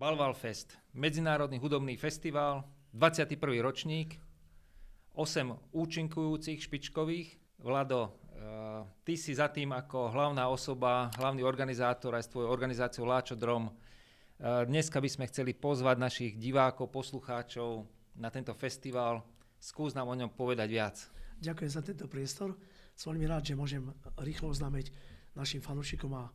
Balval Fest, medzinárodný hudobný festival, 21. ročník, 8 účinkujúcich špičkových. Vlado, uh, ty si za tým ako hlavná osoba, hlavný organizátor aj s tvojou organizáciou Láčo Drom. Uh, dneska by sme chceli pozvať našich divákov, poslucháčov na tento festival. Skús nám o ňom povedať viac. Ďakujem za tento priestor. Som veľmi rád, že môžem rýchlo oznámiť našim fanúšikom a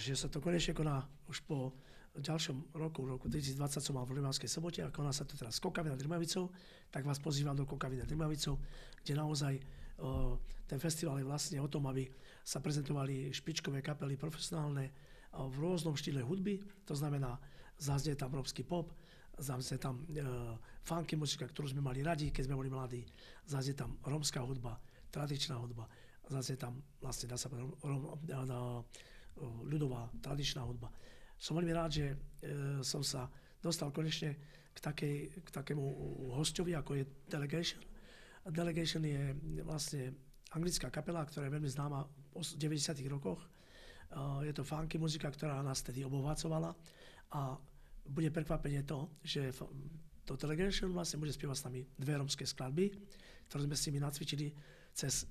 že sa to konečne koná už po ďalšom roku, roku 2020 som mal v Rimavskej sobote a koná sa to teraz Kokavy nad Rimavicou, tak vás pozývam do Kokavy nad Rimavicou, kde naozaj uh, ten festival je vlastne o tom, aby sa prezentovali špičkové kapely profesionálne uh, v rôznom štýle hudby, to znamená, zaznie tam európsky pop, zaznie tam uh, funky muzika, ktorú sme mali radi, keď sme boli mladí, zaznie tam rómska hudba, tradičná hudba, zaznie tam vlastne, dá sa povedať, ľudová, tradičná hudba som veľmi rád, že e, som sa dostal konečne k, takej, k takému hostovi, ako je Delegation. Delegation je vlastne anglická kapela, ktorá je veľmi známa v 90. rokoch. E, je to funky muzika, ktorá nás tedy obohacovala a bude prekvapenie to, že to Delegation vlastne bude spievať s nami dve romské skladby, ktoré sme si my nacvičili cez,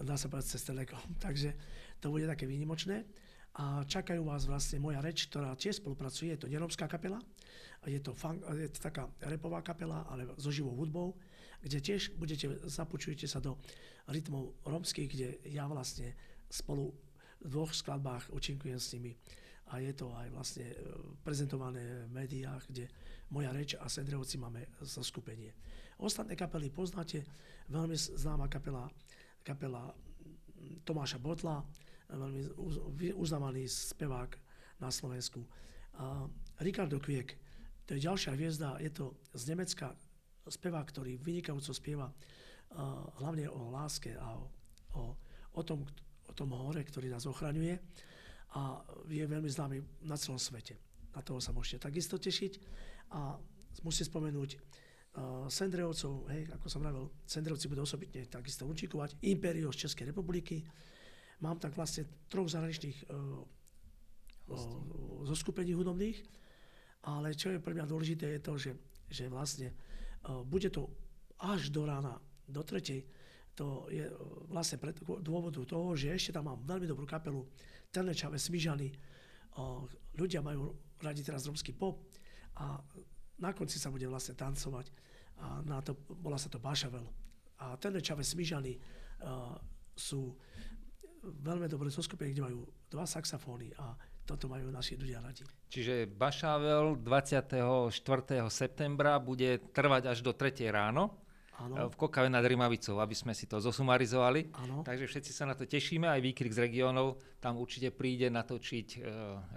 dá sa povedať, cez Telekom. Takže to bude také výnimočné a čakajú vás vlastne moja reč, ktorá tiež spolupracuje, je to nerómska kapela, je to, fun, je to taká repová kapela, ale so živou hudbou, kde tiež budete, započujete sa do rytmov rómskych, kde ja vlastne spolu v dvoch skladbách učinkujem s nimi a je to aj vlastne e, prezentované v médiách, kde moja reč a Sendrevci máme skupenie. Ostatné kapely poznáte, veľmi známa kapela, kapela Tomáša Botla, veľmi uznávaný spevák na Slovensku. A Ricardo Kviek, to je ďalšia hviezda, je to z Nemecka spevák, ktorý vynikajúco spieva hlavne o láske a o, o, o, tom, o tom hore, ktorý nás ochraňuje a je veľmi známy na celom svete. Na toho sa môžete takisto tešiť a musím spomenúť Sendrejovcov, hej, ako som vravil, Sendrejovci budú osobitne takisto učíkovať, Imperium z Českej republiky, mám tak vlastne troch zahraničných uh, uh, zoskupení hudobných, ale čo je pre mňa dôležité je to, že, že vlastne uh, bude to až do rána, do tretej, to je vlastne pre dôvodu toho, že ešte tam mám veľmi dobrú kapelu. Telnečave, Smyžany, ľudia majú radi teraz romský pop. A na konci sa bude vlastne tancovať a na to, bola sa to Bašavel. A Telnečave, Smyžany sú veľmi dobré zoskupenie, kde majú dva saxofóny a toto majú naši ľudia radi. Čiže Bašavel 24. septembra bude trvať až do 3. ráno ano. v Kokave nad Rimavicou, aby sme si to zosumarizovali. Ano. Takže všetci sa na to tešíme, aj výkrik z regiónov tam určite príde natočiť e,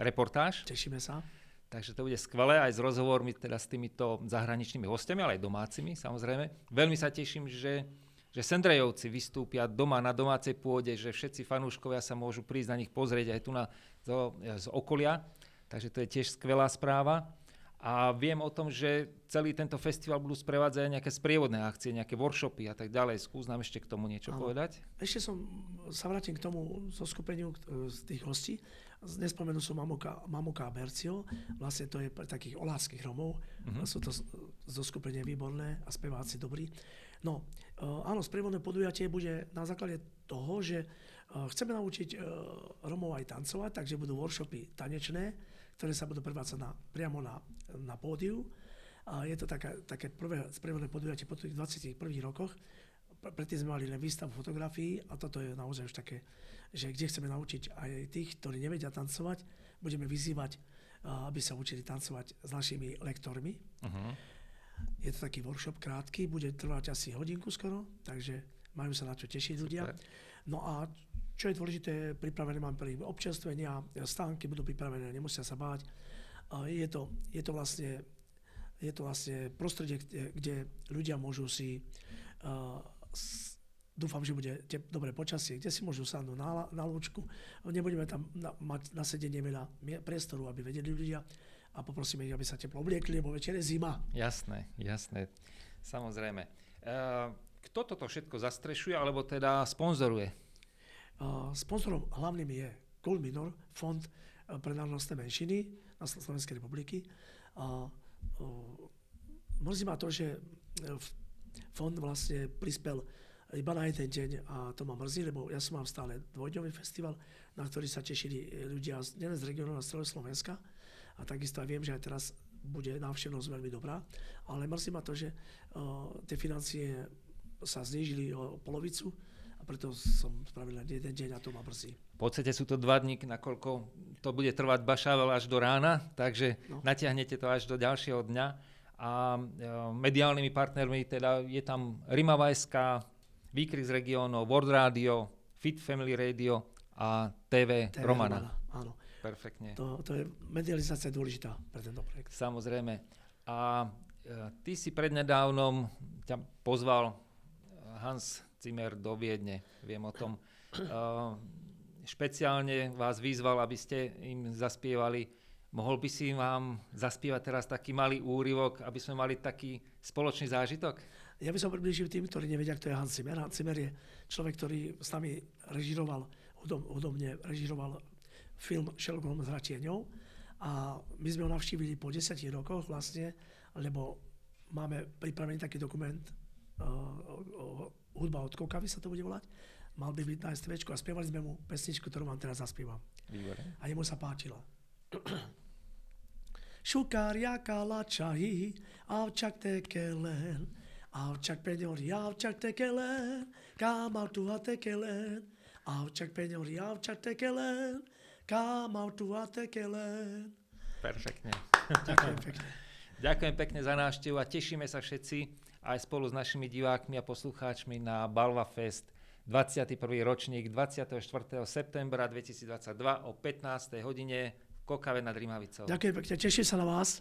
reportáž. Tešíme sa. Takže to bude skvelé aj s rozhovormi teda s týmito zahraničnými hostiami, ale aj domácimi samozrejme. Veľmi sa teším, že že Sendrejovci vystúpia doma na domácej pôde, že všetci fanúškovia sa môžu prísť na nich pozrieť aj tu na, to, z okolia. Takže to je tiež skvelá správa. A viem o tom, že celý tento festival budú sprevádzať aj nejaké sprievodné akcie, nejaké workshopy a tak ďalej. Skús nám ešte k tomu niečo ano. povedať. Ešte som sa vrátim k tomu zo skupeniu z tých hostí. Nespomenul som Mamoka, Mamoka a Bercio. Vlastne to je pre takých oláských Romov. Uh-huh. Sú to zo skupenie výborné a speváci dobrí. No, eh, áno, sprievodné podujatie bude na základe toho, že eh, chceme naučiť eh, Romov aj tancovať, takže budú workshopy tanečné, ktoré sa budú prevádzať na, priamo na, na pódiu. A je to taká, také prvé sprievodné podujatie po tých 21 rokoch. Predtým sme mali len výstavu fotografií a toto je naozaj už také, že kde chceme naučiť aj tých, ktorí nevedia tancovať, budeme vyzývať, aby sa učili tancovať s našimi lektormi. Uh-huh. Je to taký workshop krátky, bude trvať asi hodinku skoro, takže majú sa na čo tešiť ľudia. No a čo je dôležité, pripravené mám pre občerstvenia, stánky budú pripravené, nemusia sa báť. Je to, je to vlastne je to vlastne prostredie, kde, kde ľudia môžu si, uh, dúfam, že bude te, dobré počasie, kde si môžu sadnúť na, na lúčku. Nebudeme tam na, mať na sedenie veľa priestoru, aby vedeli ľudia a poprosíme ich, aby sa teplo obliekli, lebo večer je zima. Jasné, jasné, samozrejme. Uh, kto toto všetko zastrešuje, alebo teda sponzoruje? Uh, sponzorom hlavným je Gold Minor, fond uh, pre národnostné menšiny. na Slovenskej republiky. Mrzí ma to, že fond vlastne prispel iba na jeden deň a to ma mrzí, lebo ja som mám stále dvojdňový festival, na ktorý sa tešili ľudia nielen z regionu na celého Slovenska a takisto aj viem, že aj teraz bude návštevnosť veľmi dobrá, ale mrzí ma to, že uh, tie financie sa znížili o polovicu a preto som spravil len jeden deň a to ma mrzí. V podstate sú to dva dní, nakoľko to bude trvať bašával až do rána, takže no. natiahnete to až do ďalšieho dňa a uh, mediálnymi partnermi teda je tam Rimava SK, Výkrik z regiónov, World Radio, Fit Family Radio a TV, TV Romana. Romana. Áno. Perfektne. To, to je medializácia dôležitá pre tento projekt. Samozrejme. A e, ty si prednedávnom ťa pozval e, Hans Zimmer do Viedne, viem o tom. E, špeciálne vás vyzval, aby ste im zaspievali. Mohol by si vám zaspievať teraz taký malý úryvok, aby sme mali taký spoločný zážitok? Ja by som približil tým, ktorí nevedia, kto je Hans Zimmer. Hans Zimmer je človek, ktorý s nami režiroval, hudobne režiroval film Sherlock Holmes s Ratieňou. A my sme ho navštívili po 10 rokoch vlastne, lebo máme pripravený taký dokument uh, hudba od Kokavy sa to bude volať. Mal by byť na STVčku a spievali sme mu pesničku, ktorú vám teraz zaspievam. Výborné. A jemu sa páčila. Šukárja lačahi, avčak tekelen, Avčak peňori, avčak tekelen, kámal tuha tekelen. Avčak peňori, avčak tekelen, kámal tuha tekelen. Perfektne. Ďakujem pekne. Ďakujem pekne za návštevu a tešíme sa všetci aj spolu s našimi divákmi a poslucháčmi na Balva Fest 21. ročník 24. septembra 2022 o 15. hodine Kokave nad Rimavicou. Ďakujem pekne, teším sa na vás.